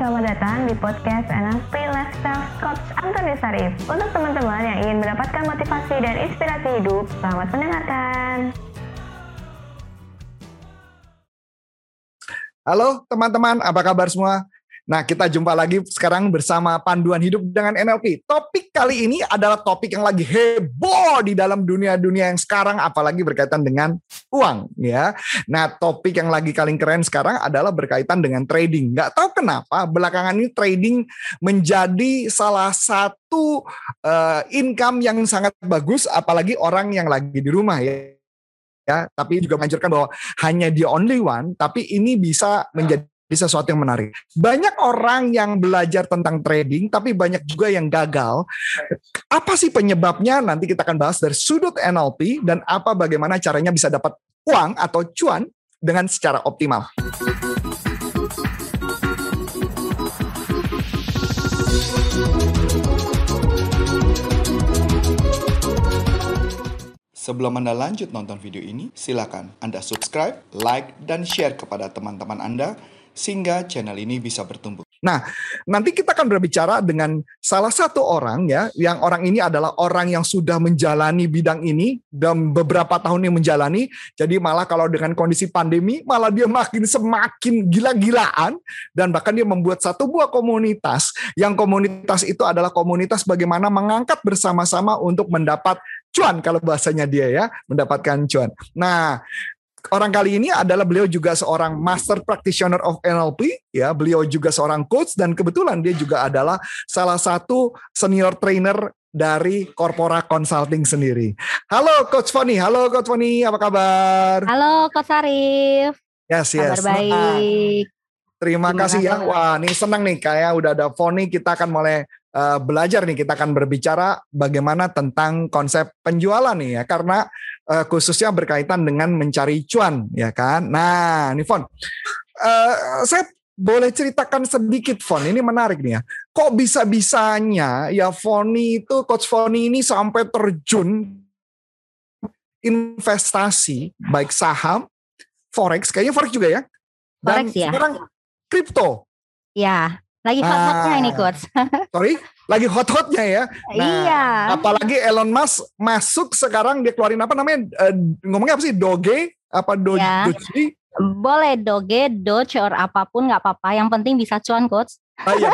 selamat datang di podcast NLP Lifestyle Coach Antoni Sarif. Untuk teman-teman yang ingin mendapatkan motivasi dan inspirasi hidup, selamat mendengarkan. Halo teman-teman, apa kabar semua? Nah, kita jumpa lagi sekarang bersama Panduan Hidup dengan NLP. Topik kali ini adalah topik yang lagi heboh di dalam dunia-dunia yang sekarang, apalagi berkaitan dengan uang, ya. Nah, topik yang lagi paling keren sekarang adalah berkaitan dengan trading. Gak tahu kenapa belakangan ini trading menjadi salah satu uh, income yang sangat bagus, apalagi orang yang lagi di rumah, ya ya tapi juga menganjurkan bahwa hanya the only one tapi ini bisa menjadi sesuatu yang menarik. Banyak orang yang belajar tentang trading, tapi banyak juga yang gagal. Apa sih penyebabnya? Nanti kita akan bahas dari sudut NLP dan apa bagaimana caranya bisa dapat uang atau cuan dengan secara optimal. Sebelum Anda lanjut nonton video ini, silakan Anda subscribe, like, dan share kepada teman-teman Anda sehingga channel ini bisa bertumbuh. Nah, nanti kita akan berbicara dengan salah satu orang ya, yang orang ini adalah orang yang sudah menjalani bidang ini dan beberapa tahun yang menjalani. Jadi malah kalau dengan kondisi pandemi, malah dia makin semakin gila-gilaan dan bahkan dia membuat satu buah komunitas. Yang komunitas itu adalah komunitas bagaimana mengangkat bersama-sama untuk mendapat cuan kalau bahasanya dia ya, mendapatkan cuan. Nah, orang kali ini adalah beliau juga seorang master practitioner of NLP ya beliau juga seorang coach dan kebetulan dia juga adalah salah satu senior trainer dari Corpora Consulting sendiri. Halo Coach Foni, halo Coach Foni, apa kabar? Halo Coach Arif. Yes, yes. Kabar baik. Terima, Terima kasih ya. Wah, ini senang nih kayak udah ada Foni kita akan mulai uh, belajar nih kita akan berbicara bagaimana tentang konsep penjualan nih ya karena uh, khususnya berkaitan dengan mencari cuan ya kan. Nah, ini Fon. Uh, saya boleh ceritakan sedikit Fon, ini menarik nih ya. Kok bisa-bisanya ya Foni itu coach Foni ini sampai terjun investasi baik saham, forex, kayaknya forex juga ya. Dan forex ya. sekarang kripto. Ya, lagi hot-hotnya ini coach. sorry, lagi hot-hotnya ya. Nah, iya. Apalagi Elon Musk masuk sekarang dia keluarin apa namanya? Uh, ngomongnya apa sih? Doge? Apa do ya. Doge? Boleh Doge, Doge, or apa pun nggak apa-apa. Yang penting bisa cuan coach. Oh, iya,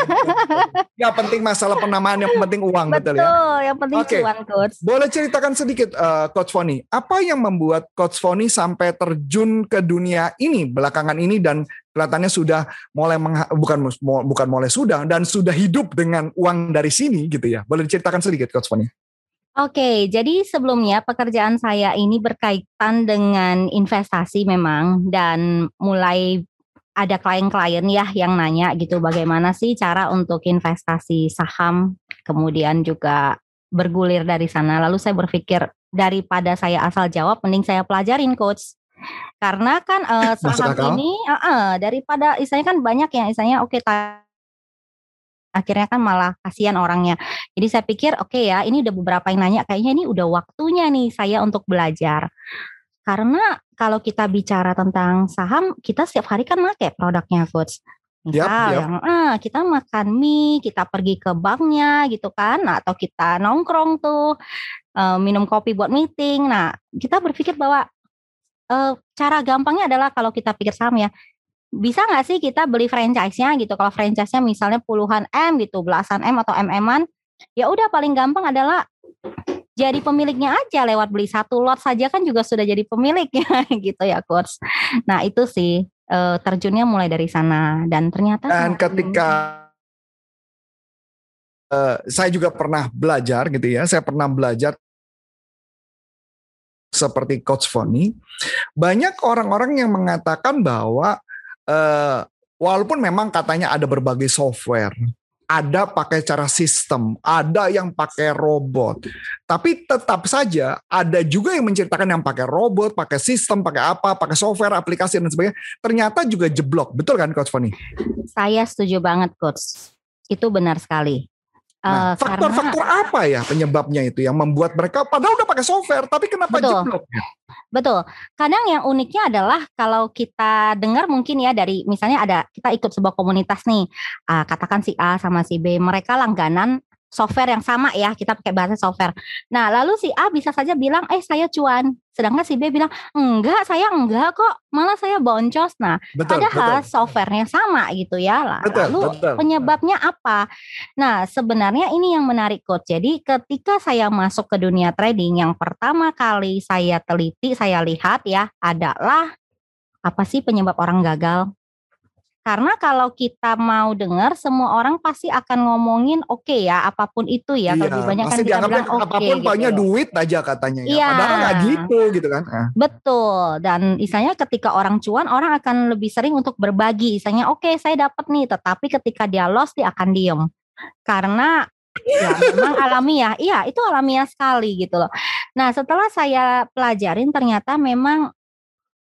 yang penting masalah penamaan, yang penting uang betul, betul ya. Betul, yang penting okay. cuan coach. Boleh ceritakan sedikit uh, coach Foni, apa yang membuat coach Foni sampai terjun ke dunia ini belakangan ini dan kelihatannya sudah mulai bukan bukan mulai sudah dan sudah hidup dengan uang dari sini gitu ya. Boleh diceritakan sedikit coach Foni? Oke, jadi sebelumnya pekerjaan saya ini berkaitan dengan investasi memang dan mulai ada klien-klien ya yang nanya gitu bagaimana sih cara untuk investasi saham kemudian juga bergulir dari sana lalu saya berpikir daripada saya asal jawab mending saya pelajarin coach karena kan uh, saham ini uh, uh, daripada istilahnya kan banyak yang istilahnya oke okay, akhirnya kan malah kasihan orangnya. Jadi saya pikir oke okay ya, ini udah beberapa yang nanya kayaknya ini udah waktunya nih saya untuk belajar. Karena kalau kita bicara tentang saham, kita setiap hari kan pakai produknya coach. Misal yep, yep. yang ah, kita makan mie, kita pergi ke banknya gitu kan, nah, atau kita nongkrong tuh uh, minum kopi buat meeting. Nah, kita berpikir bahwa uh, cara gampangnya adalah kalau kita pikir saham ya, bisa nggak sih kita beli franchise-nya gitu? Kalau franchise-nya misalnya puluhan M gitu, belasan M atau MM-an, ya udah paling gampang adalah jadi pemiliknya aja lewat beli satu lot saja kan juga sudah jadi pemiliknya gitu ya coach. Nah itu sih uh, terjunnya mulai dari sana dan ternyata dan ketika uh, saya juga pernah belajar gitu ya, saya pernah belajar seperti Coach Foni, banyak orang-orang yang mengatakan bahwa uh, walaupun memang katanya ada berbagai software, ada pakai cara sistem, ada yang pakai robot. Tapi tetap saja ada juga yang menceritakan yang pakai robot, pakai sistem, pakai apa, pakai software, aplikasi dan sebagainya. Ternyata juga jeblok. Betul kan Coach Foni? Saya setuju banget Coach. Itu benar sekali. Nah, Eh, faktor-faktor apa ya penyebabnya itu yang membuat mereka padahal udah pakai software tapi kenapa Betul. jeblok? Betul. Kadang yang uniknya adalah kalau kita dengar mungkin ya dari misalnya ada kita ikut sebuah komunitas nih, ah, katakan si A sama si B, mereka langganan software yang sama ya, kita pakai bahasa software. Nah, lalu si A bisa saja bilang, "Eh, saya cuan." Sedangkan si B bilang, "Enggak, saya enggak kok. Malah saya boncos." Nah, Betul, padahal betul. softwarenya sama gitu ya. Betul, Lalu betul. penyebabnya apa? Nah, sebenarnya ini yang menarik coach. Jadi ketika saya masuk ke dunia trading, yang pertama kali saya teliti, saya lihat ya adalah apa sih penyebab orang gagal? Karena kalau kita mau dengar, semua orang pasti akan ngomongin oke ya, apa pun itu ya. Kalau lebih banyak kan Iya, pasti kita dianggapnya bilang oke apa pun gitu loh. duit aja katanya ya. Iya. Padahal nggak gitu gitu kan. Ah. Betul. Dan misalnya ketika orang cuan, orang akan lebih sering untuk berbagi. Misalnya, oke saya dapat nih, tetapi ketika dia loss dia akan diem. Karena ya memang alamiah. Iya, itu alamiah sekali gitu loh. Nah, setelah saya pelajarin ternyata memang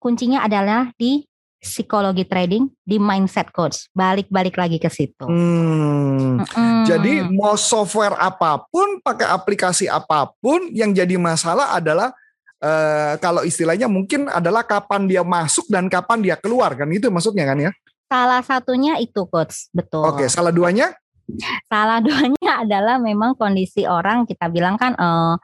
kuncinya adalah di psikologi trading, di mindset coach. Balik-balik lagi ke situ. Hmm. Jadi mau software apa pun, pakai aplikasi apa pun, yang jadi masalah adalah eh, kalau istilahnya mungkin adalah kapan dia masuk dan kapan dia keluar kan itu maksudnya kan ya. salah satunya itu coach, betul. Oke, salah duanya? Salah duanya adalah memang kondisi orang kita bilang kan eh,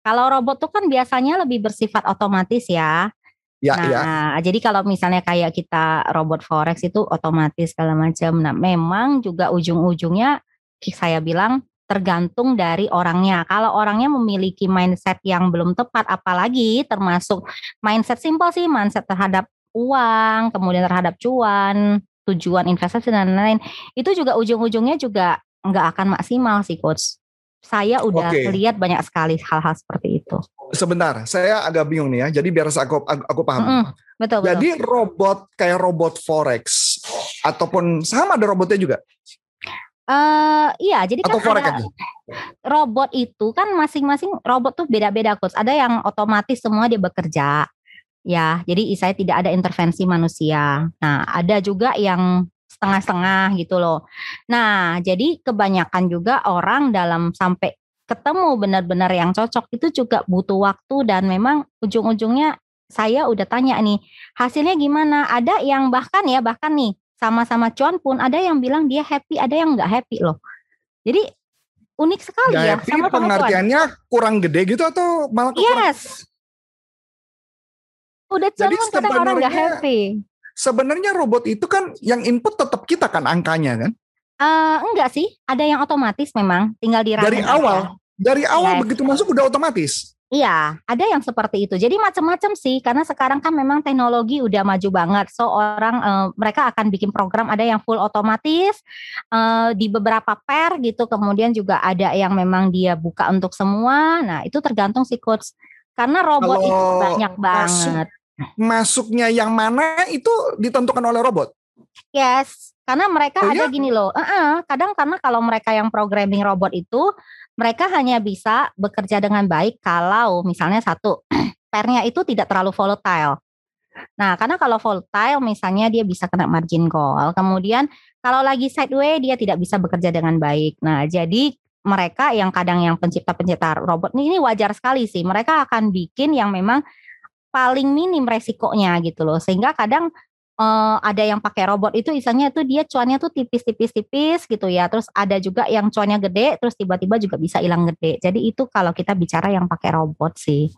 kalau robot tuh kan biasanya lebih bersifat otomatis ya. Ya, nah, ya. jadi kalau misalnya kayak kita robot forex itu otomatis segala macam. Nah, memang juga ujung-ujungnya saya bilang tergantung dari orangnya. Kalau orangnya memiliki mindset yang belum tepat, apalagi termasuk mindset simpel sih, mindset terhadap uang, kemudian terhadap cuan, tujuan investasi dan lain-lain, itu juga ujung-ujungnya juga nggak akan maksimal sih, coach. Saya udah Oke. lihat banyak sekali hal-hal seperti itu. Sebentar, saya agak bingung nih ya. Jadi biar aku aku, aku paham. Mm-mm, betul, betul. Jadi robot kayak robot forex ataupun sama ada robotnya juga Eh, iya, jadi kan atau ada aja. robot itu kan masing-masing robot tuh beda-beda coach. Ada yang otomatis semua dia bekerja. Ya, jadi saya tidak ada intervensi manusia. Nah, ada juga yang setengah-setengah gitu loh. Nah, jadi kebanyakan juga orang dalam sampai ketemu benar-benar yang cocok itu juga butuh waktu dan memang ujung-ujungnya saya udah tanya nih, hasilnya gimana? Ada yang bahkan ya, bahkan nih sama-sama cuan pun ada yang bilang dia happy, ada yang nggak happy loh. Jadi unik sekali Nggak ya, happy cuan. pengertiannya kurang gede gitu atau malah? Yes. Udah cuan Jadi pun kadang orang nggak happy. Sebenarnya robot itu kan yang input tetap kita kan angkanya kan. Eh enggak sih, ada yang otomatis memang, tinggal di Dari awal, dari awal Yes. begitu masuk udah otomatis. Iya, ada yang seperti itu. Jadi macam-macam sih, karena sekarang kan memang teknologi udah maju banget. So orang eh, mereka akan bikin program ada yang full otomatis eh, di beberapa pair gitu. Kemudian juga ada yang memang dia buka untuk semua. Nah itu tergantung si coach. Karena robot Kalau itu banyak masuk- banget. Masuknya yang mana itu ditentukan oleh robot. Yes, karena mereka Oh ada iya? gini loh. "Eh-eh, kadang karena kalau mereka yang programming robot itu mereka hanya bisa bekerja dengan baik kalau misalnya satu pairnya itu tidak terlalu volatile. Nah, karena kalau volatile misalnya dia bisa kena margin call. Kemudian kalau lagi sideways dia tidak bisa bekerja dengan baik. Nah, jadi mereka yang kadang yang pencipta-pencipta robot ini, ini wajar sekali sih. Mereka akan bikin yang memang paling minim resikonya gitu loh. Sehingga kadang eh, ada yang pakai robot itu misalnya itu dia cuannya tuh tipis-tipis-tipis gitu ya. Terus ada juga yang cuannya gede terus tiba-tiba juga bisa hilang gede. Jadi itu kalau kita bicara yang pakai robot sih.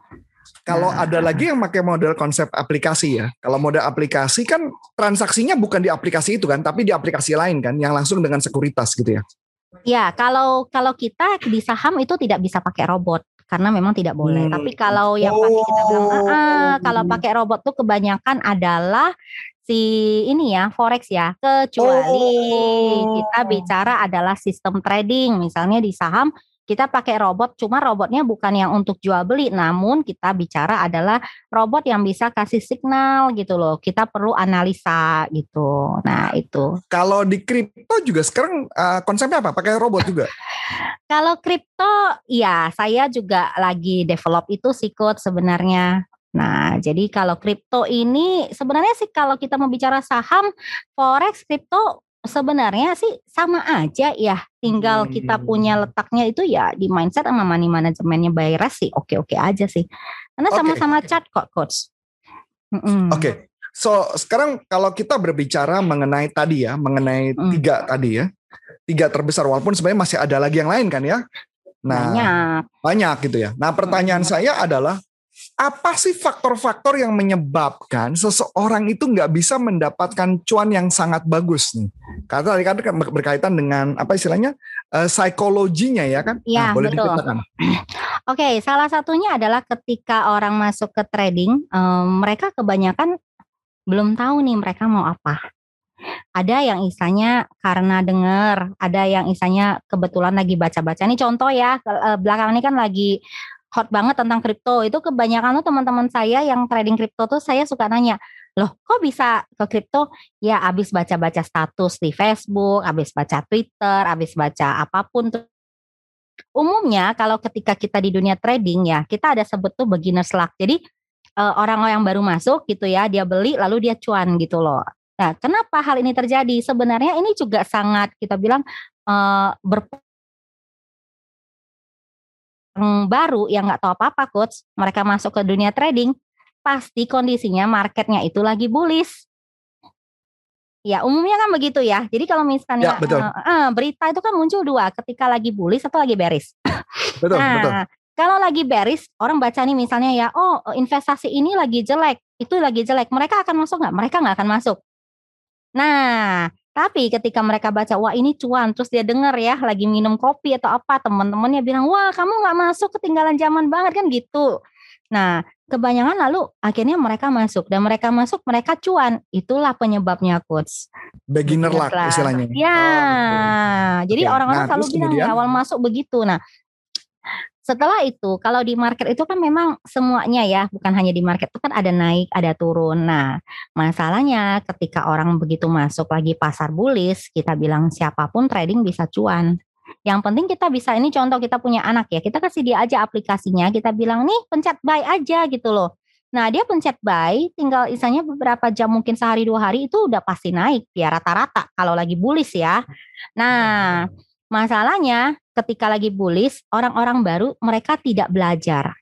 Kalau Nah. ada lagi yang pakai model konsep aplikasi ya. Kalau model aplikasi kan transaksinya bukan di aplikasi itu kan, tapi di aplikasi lain kan, yang langsung dengan sekuritas gitu ya. Ya, kalau kalau kita di saham itu tidak bisa pakai robot karena memang tidak boleh. Hmm. Tapi kalau yang pakai kita bilang, "Ah, ah, kalau Oh. pakai robot tuh kebanyakan adalah si ini ya forex ya. Kecuali Oh. kita bicara adalah sistem trading, misalnya di saham kita pakai robot, cuma robotnya bukan yang untuk jual beli, namun kita bicara adalah robot yang bisa kasih signal gitu loh. Kita perlu analisa gitu. Nah itu. Kalau di kripto juga sekarang eh, konsepnya apa? Pakai robot juga. Kalau kripto, ya saya juga lagi develop itu sih Coach sebenarnya. Nah, jadi kalau kripto ini sebenarnya sih kalau kita mau bicara saham, forex, kripto sebenarnya sih sama aja ya. Tinggal kita punya Hmm. letaknya itu ya di mindset sama money manajemennya beres sih. Oke-oke aja sih. Karena sama-sama oke. cat kok coach. Mm-mm. Oke. So, sekarang kalau kita berbicara mengenai tadi ya, mengenai Hmm. tiga tadi ya. Tiga terbesar walaupun sebenarnya masih ada lagi yang lain kan ya. Nah, Banyak. banyak gitu ya. Nah, pertanyaan saya adalah apa sih faktor-faktor yang menyebabkan seseorang itu nggak bisa mendapatkan cuan yang sangat bagus nih? Karena tadi kan berkaitan dengan apa istilahnya eh, psikologinya ya kan? Iya, nah, boleh betul. diceritakan. Oke, salah satunya adalah ketika orang masuk ke trading, em, mereka kebanyakan belum tahu nih mereka mau apa. Ada yang isanya karena dengar, ada yang isanya kebetulan lagi baca-baca. Ini contoh ya, eh, belakang ini kan lagi hot banget tentang kripto. Itu kebanyakan tuh teman-teman saya yang trading kripto tuh saya suka nanya, loh kok bisa ke kripto? Ya abis baca-baca status di Facebook, abis baca Twitter, abis baca apa pun tuh umumnya kalau ketika kita di dunia trading ya kita ada sebut tuh beginner's luck. Jadi eh, orang-orang yang baru masuk gitu ya dia beli lalu dia cuan gitu loh. Nah kenapa hal ini terjadi? Sebenarnya ini juga sangat kita bilang eh, ber yang baru yang nggak tahu apa-apa coach mereka masuk ke dunia trading pasti kondisinya marketnya itu lagi bullish ya umumnya kan begitu ya jadi kalau misalnya Ya, betul. eh, eh, berita itu kan muncul dua ketika lagi bullish atau lagi bearish Betul, nah, betul. kalau lagi bearish, orang baca nih misalnya ya, oh investasi ini lagi jelek, itu lagi jelek, mereka akan masuk nggak? Mereka nggak akan masuk. Nah, tapi ketika mereka baca, wah ini cuan, terus dia dengar ya, lagi minum kopi atau apa, teman-temannya bilang, wah kamu nggak masuk, ketinggalan zaman banget kan gitu. Nah, kebanyakan lalu akhirnya mereka masuk dan mereka masuk, mereka cuan. Itulah penyebabnya coach. Beginner luck Beginner luck. istilahnya. Ya, Oh, jadi Oke. orang-orang Nah, selalu bilang kemudian? ya awal masuk begitu. Nah, setelah itu kalau di market itu kan memang semuanya ya, bukan hanya di market itu kan ada naik, ada turun. Nah, masalahnya ketika orang begitu masuk lagi pasar bullish, kita bilang siapa pun trading bisa cuan. Yang penting kita bisa ini contoh kita punya anak ya, kita kasih dia aja aplikasinya, kita bilang nih pencet buy aja gitu loh. Nah dia pencet buy, tinggal isanya beberapa jam mungkin sehari dua hari itu udah pasti naik ya rata-rata kalau lagi bullish ya. Nah masalahnya ketika lagi bullish orang-orang baru mereka tidak belajar.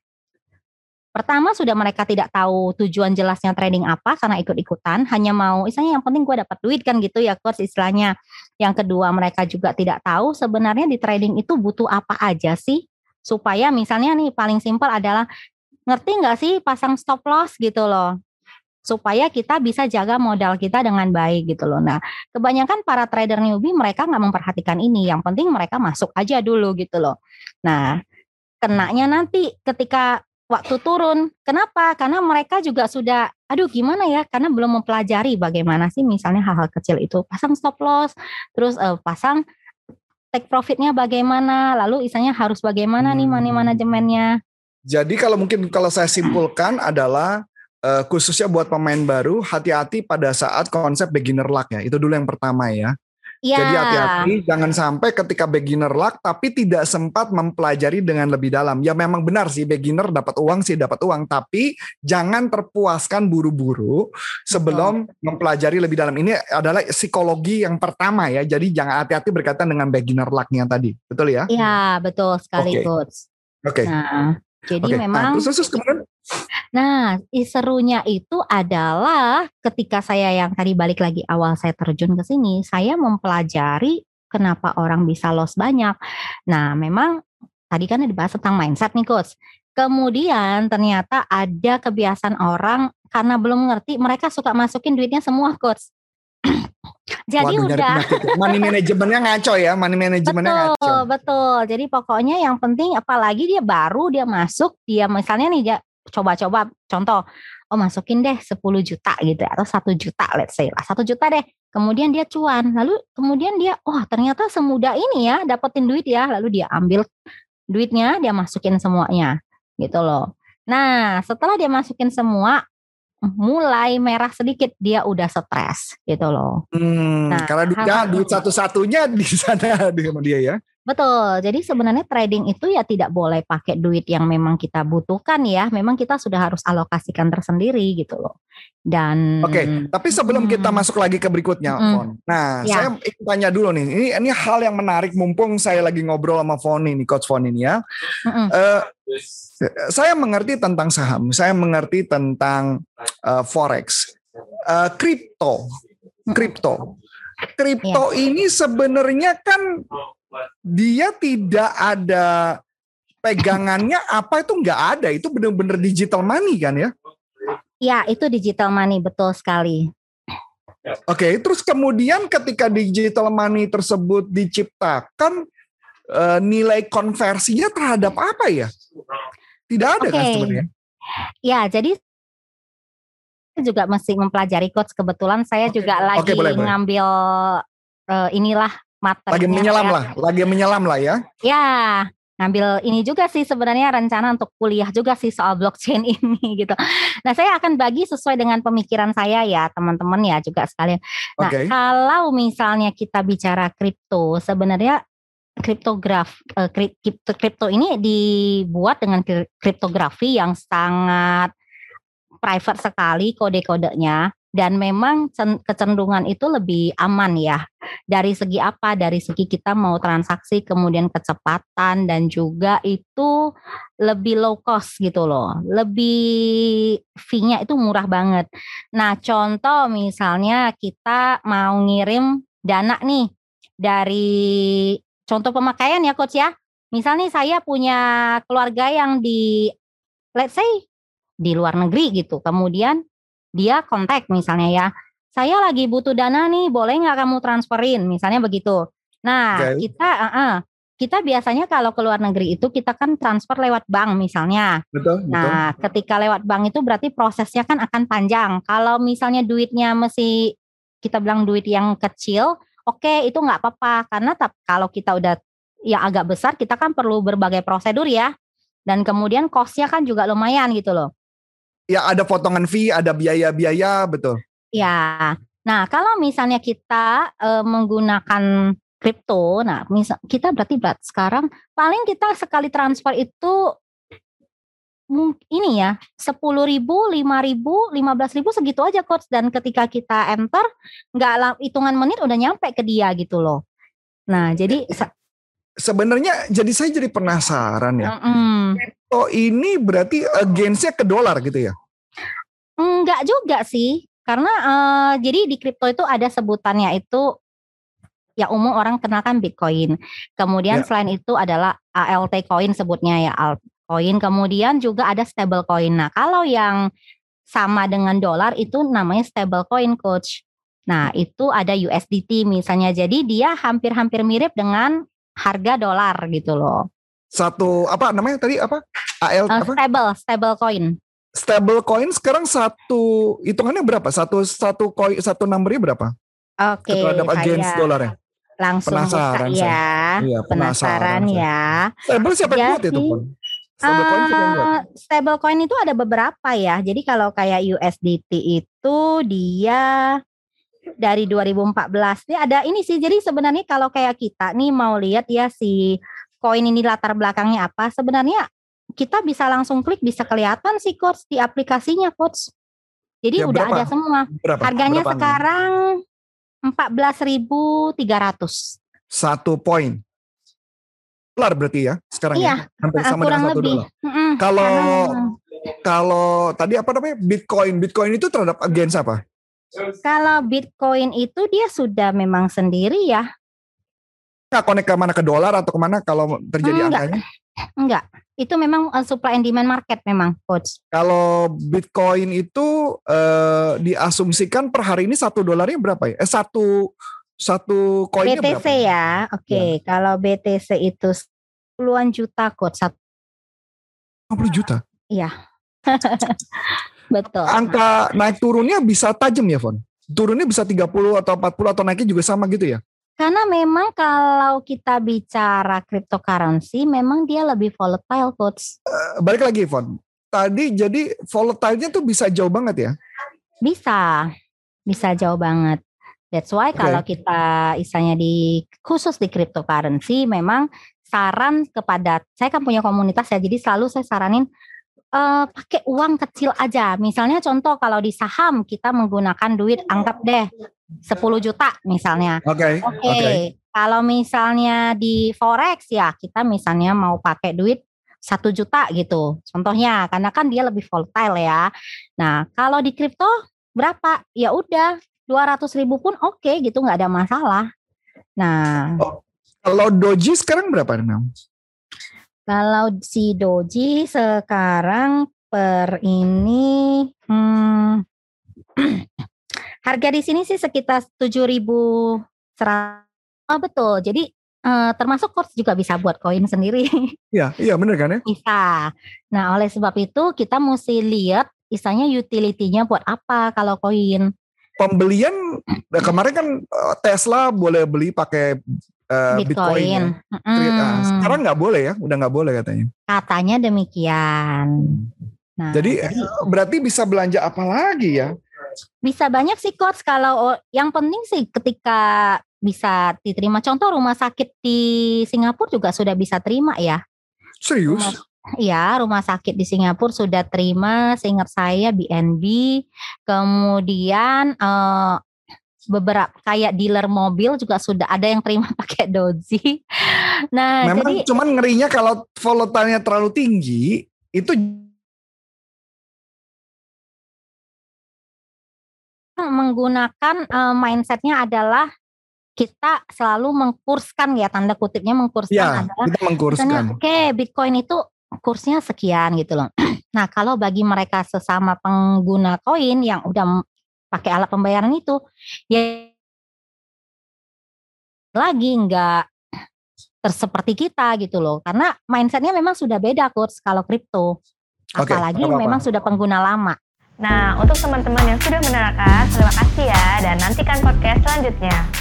Pertama sudah mereka tidak tahu tujuan jelasnya trading apa karena ikut-ikutan hanya mau istilahnya yang penting gue dapat duit kan gitu ya coach istilahnya. Yang kedua mereka juga tidak tahu sebenarnya di trading itu butuh apa aja sih supaya misalnya nih paling simpel adalah ngerti nggak sih pasang stop loss gitu loh supaya kita bisa jaga modal kita dengan baik gitu loh. Nah, kebanyakan para trader newbie mereka nggak memperhatikan ini. Yang penting mereka masuk aja dulu gitu loh. Nah, kenanya nanti ketika waktu turun. Kenapa? Karena mereka juga sudah, aduh gimana ya? Karena belum mempelajari bagaimana sih misalnya hal-hal kecil itu pasang stop loss, terus eh, pasang take profitnya bagaimana, lalu isanya harus bagaimana nih money Hmm. manajemennya. Jadi kalau mungkin kalau saya simpulkan adalah eh, khususnya buat pemain baru hati-hati pada saat konsep beginner luck ya. Itu dulu yang pertama ya. Iya. Jadi hati-hati jangan sampai ketika beginner luck tapi tidak sempat mempelajari dengan lebih dalam. Ya memang benar sih beginner dapat uang sih dapat uang tapi jangan terpuaskan buru-buru sebelum mempelajari lebih dalam. Ini adalah psikologi yang pertama ya. Jadi jangan hati-hati berkaitan dengan beginner luck-nya tadi. Betul ya? Iya, betul sekali Oke. coach. Oke. Nah, jadi Oke. Nah, memang terus, terus kemudian Nah, serunya itu adalah ketika saya yang tadi balik lagi awal saya terjun ke sini, saya mempelajari kenapa orang bisa loss banyak. Nah, memang tadi kan dibahas tentang mindset nih coach. Kemudian ternyata ada kebiasaan orang karena belum ngerti mereka suka masukin duitnya semua coach. Jadi waduh, udah penyakit. money manajemennya ngaco ya, money manajemennya ngaco. Betul, betul. Jadi pokoknya yang penting apalagi dia baru dia masuk, dia misalnya nih dia coba-coba contoh, oh masukin deh 10 juta gitu atau satu juta let's say lah, satu juta deh. Kemudian dia cuan, lalu kemudian dia, oh ternyata semudah ini ya dapetin duit ya, lalu dia ambil duitnya, dia masukin semuanya gitu loh. Nah setelah dia masukin semua, mulai merah sedikit dia udah stres gitu loh. Hmm, Nah, karena duit itu. satu-satunya di sana di sama dia ya. Betul. Jadi sebenarnya trading itu ya tidak boleh pakai duit yang memang kita butuhkan ya. Memang kita sudah harus alokasikan tersendiri gitu loh. Dan Oke, tapi sebelum kita Hmm. masuk lagi ke berikutnya, Mm-mm. Fon. Nah, Ya. saya ingin tanya dulu nih. Ini ini hal yang menarik mumpung saya lagi ngobrol sama Fon ini, Coach Fon ini ya. Mm-mm. Eh, saya mengerti tentang saham, saya mengerti tentang eh, forex, Eh, kripto, kripto, kripto ini sebenarnya kan dia tidak ada pegangannya apa itu nggak ada, itu benar-benar digital money kan ya? ya itu digital money betul sekali. Oke, terus kemudian ketika digital money tersebut diciptakan eh, nilai konversinya terhadap apa ya? Tidak ada kan Oke. sebenarnya? Ya, jadi juga masih mempelajari coach. Kebetulan saya juga lagi Oke, boleh, boleh. ngambil eh, inilah materinya. Lagi menyelam saya. lah, lagi menyelam lah ya. Ya, ngambil ini juga sih sebenarnya rencana untuk kuliah juga sih soal blockchain ini gitu. Nah, saya akan bagi sesuai dengan pemikiran saya ya, teman-teman ya juga sekalian. Nah, Oke. kalau misalnya kita bicara kripto, sebenarnya kriptograf eh, krip- kripto, kripto ini dibuat dengan kri- kriptografi yang sangat private sekali kode-kodenya dan memang cen- kecenderungan itu lebih aman ya. Dari segi apa? Dari segi kita mau transaksi kemudian kecepatan dan juga itu lebih low cost gitu loh. Lebih fee-nya itu murah banget. Nah, contoh misalnya kita mau ngirim dana nih dari contoh pemakaian ya coach ya. Misalnya saya punya keluarga yang di let's say di luar negeri gitu. Kemudian dia kontak misalnya ya. Saya lagi butuh dana nih, boleh nggak kamu transferin? Misalnya begitu. Nah, Oke. kita uh, uh, kita biasanya kalau ke luar negeri itu kita kan transfer lewat bank misalnya. Betul, betul. Nah, ketika lewat bank itu berarti prosesnya kan akan panjang. Kalau misalnya duitnya masih kita bilang duit yang kecil, oke itu nggak apa-apa karena tap- kalau kita udah yang agak besar kita kan perlu berbagai prosedur ya. Dan kemudian cost-nya kan juga lumayan gitu loh. Ya ada potongan fee, ada biaya-biaya, betul. Ya. Nah, kalau misalnya kita eh, menggunakan kripto, nah misal kita berarti berat sekarang paling kita sekali transfer itu ini ya sepuluh ribu, lima ribu, lima belas ribu segitu aja coach dan ketika kita enter nggak hitungan menit udah nyampe ke dia gitu loh. Nah jadi se- Sebenarnya jadi saya jadi penasaran ya. Mm-mm. Oh ini berarti against-nya ke dolar gitu ya? enggak juga sih karena eh, jadi di kripto itu ada sebutannya itu ya umum orang kenalkan Bitcoin. Kemudian Ya. selain itu adalah ALT coin sebutnya ya altcoin. Kemudian juga ada stable coin. Nah, kalau yang sama dengan dolar itu namanya stable coin coach. Nah, itu ada USDT misalnya. Jadi dia hampir-hampir mirip dengan harga dolar gitu loh. Satu apa namanya tadi apa? AL Eh, apa? stable, stable coin. Stable coin sekarang satu hitungannya berapa? Satu satu koin satu numbernya berapa? Oke, Terhadap against saya dolarnya. langsung Penasaran buka ya. Iya, Penasaran penasaran saya. ya. Stable siapa yang Ya buat itu pun? Stable coin siapa yang buat? Eh, stable coin itu ada beberapa ya. Jadi kalau kayak USDT itu dia dari 2014 ini ada ini sih. Jadi sebenarnya kalau kayak kita nih mau lihat ya si koin ini latar belakangnya apa, sebenarnya kita bisa langsung klik bisa kelihatan sih coach di aplikasinya coach. Jadi Ya, udah berapa? ada semua. Berapa? Harganya Berapa sekarang 14.300. satu poin. Dolar berarti ya sekarang Iya, ya? Hampir sama kurang dengan satu lebih. Kalau kalau tadi apa namanya Bitcoin, Bitcoin itu terhadap against apa? Kalau Bitcoin itu dia sudah memang sendiri ya. Nggak connect ke mana ke dolar atau ke mana kalau terjadi Enggak. angkanya? Enggak. Itu memang uh, supply and demand market memang, coach. Kalau Bitcoin itu eh, diasumsikan per hari ini satu dolarnya berapa ya? Eh satu satu koinnya BTC berapa? ya. Oke, kalau BTC itu puluhan juta, coach. Satu, 50 juta. betul. Angka naik turunnya bisa tajam ya, Fon? Turunnya bisa 30 atau 40 atau naiknya juga sama gitu ya? Karena memang kalau kita bicara cryptocurrency, memang dia lebih volatile, coach. Eh, balik lagi, Fon. Tadi jadi volatile-nya tuh bisa jauh banget ya? Bisa, bisa jauh banget. That's why Oke. kalau kita istilahnya di khusus di cryptocurrency memang saran kepada saya kan punya komunitas ya jadi selalu saya saranin eh, pakai uang kecil aja. Misalnya contoh kalau di saham kita menggunakan duit anggap deh 10 juta misalnya. Oke. Oke, Oke. kalau misalnya di forex ya kita misalnya mau pakai duit satu juta gitu, contohnya karena kan dia lebih volatile ya. Nah kalau di kripto berapa? Ya udah 200 ribu pun oke gitu nggak ada masalah. Nah Kalau doji sekarang berapa nih? Kalau si doji sekarang per ini hmm, harga di sini sih sekitar 7.100. Oh betul. Jadi eh, termasuk course juga bisa buat koin sendiri. Iya, iya bener kan ya? bisa. Nah, oleh sebab itu kita mesti lihat istilahnya utility-nya buat apa kalau koin. Pembelian kemarin kan eh, Tesla boleh beli pakai eh, Bitcoin. Bitcoin. ya. Nah, sekarang nggak boleh ya, udah nggak boleh katanya. katanya demikian. Nah, Jadi eh, berarti bisa belanja apa lagi ya? bisa banyak sih coach kalau yang penting sih ketika bisa diterima contoh rumah sakit di Singapura juga sudah bisa terima ya Serius? ya rumah sakit di Singapura sudah terima seingat saya BNB kemudian eh, beberapa kayak dealer mobil juga sudah ada yang terima pakai doji nah Memang jadi cuman ngerinya kalau volatilnya terlalu tinggi itu menggunakan eh, mindsetnya adalah kita selalu mengkurskan ya tanda kutipnya mengkurskan ya adalah kita mengkurskan. Oke Bitcoin itu kursnya sekian gitu loh. nah kalau bagi mereka sesama pengguna koin yang udah pakai alat pembayaran itu, ya lagi nggak terseperti kita gitu loh. Karena mindsetnya memang sudah beda kurs kalau kripto. Apalagi apa-apa. memang sudah pengguna lama. Nah, untuk teman-teman yang sudah menerangkan, terima kasih ya dan nantikan podcast selanjutnya.